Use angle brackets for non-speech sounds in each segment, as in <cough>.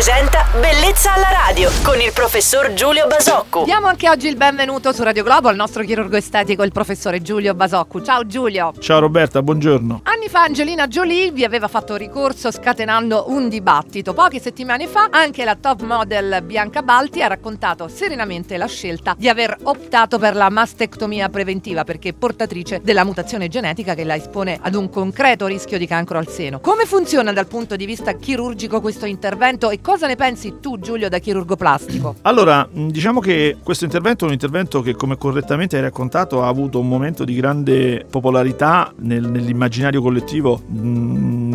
presenta Bellezza alla radio con il professor Giulio Basocco. Diamo anche oggi il benvenuto su Radio Globo al nostro chirurgo estetico, il professore Giulio Basoccu. Ciao Giulio. Ciao Roberta, buongiorno. Anni fa Angelina Jolie vi aveva fatto ricorso scatenando un dibattito. Poche settimane fa anche la top model Bianca Balti ha raccontato serenamente la scelta di aver optato per la mastectomia preventiva perché portatrice della mutazione genetica che la espone ad un concreto rischio di cancro al seno. Come funziona dal punto di vista chirurgico questo intervento e cosa ne pensi tu Giulio da chirurgo plastico? <clears throat> Allora, diciamo che questo intervento è un intervento che come correttamente hai raccontato ha avuto un momento di grande popolarità nel, nell'immaginario collettivo mh,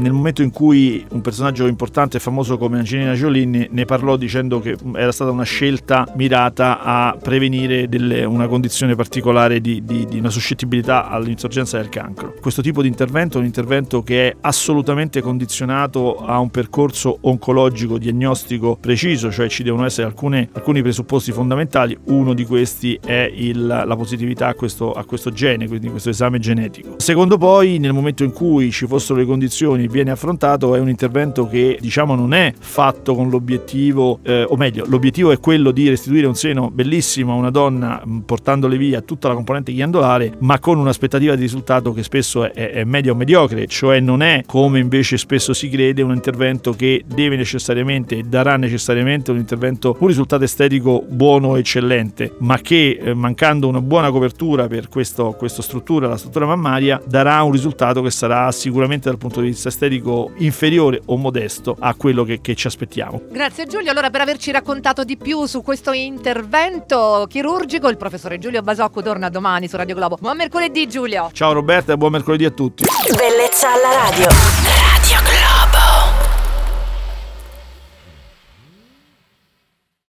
nel momento in cui un personaggio importante e famoso come Angelina Jolie ne, ne parlò dicendo che era stata una scelta mirata a prevenire delle, una condizione particolare di, di, di una suscettibilità all'insorgenza del cancro. Questo tipo di intervento è un intervento che è assolutamente condizionato a un percorso oncologico diagnostico preciso, cioè ci devono essere alcune, alcuni presupposti fondamentali, uno di questi è il, la positività a questo, a questo gene, quindi questo esame genetico. Secondo poi, nel momento in cui ci fossero le condizioni, viene affrontato, è un intervento che diciamo non è fatto con l'obiettivo, eh, o meglio, l'obiettivo è quello di restituire un seno bellissimo a una donna portandole via tutta la componente ghiandolare, ma con un'aspettativa di risultato che spesso è, è media o mediocre, cioè non è come invece spesso si crede un intervento che deve necessariamente e darà necessariamente un intervento, un risultato estetico buono, eccellente, ma che eh, mancando una buona copertura per questo, questa struttura, la struttura mammaria, darà un risultato che sarà sicuramente dal punto di vista estetico inferiore o modesto a quello che, che ci aspettiamo. Grazie Giulio, allora per averci raccontato di più su questo intervento chirurgico, il professore Giulio Basocco torna domani su Radio Globo. Buon mercoledì Giulio! Ciao Roberta e buon mercoledì a tutti! Bellezza alla radio. Radio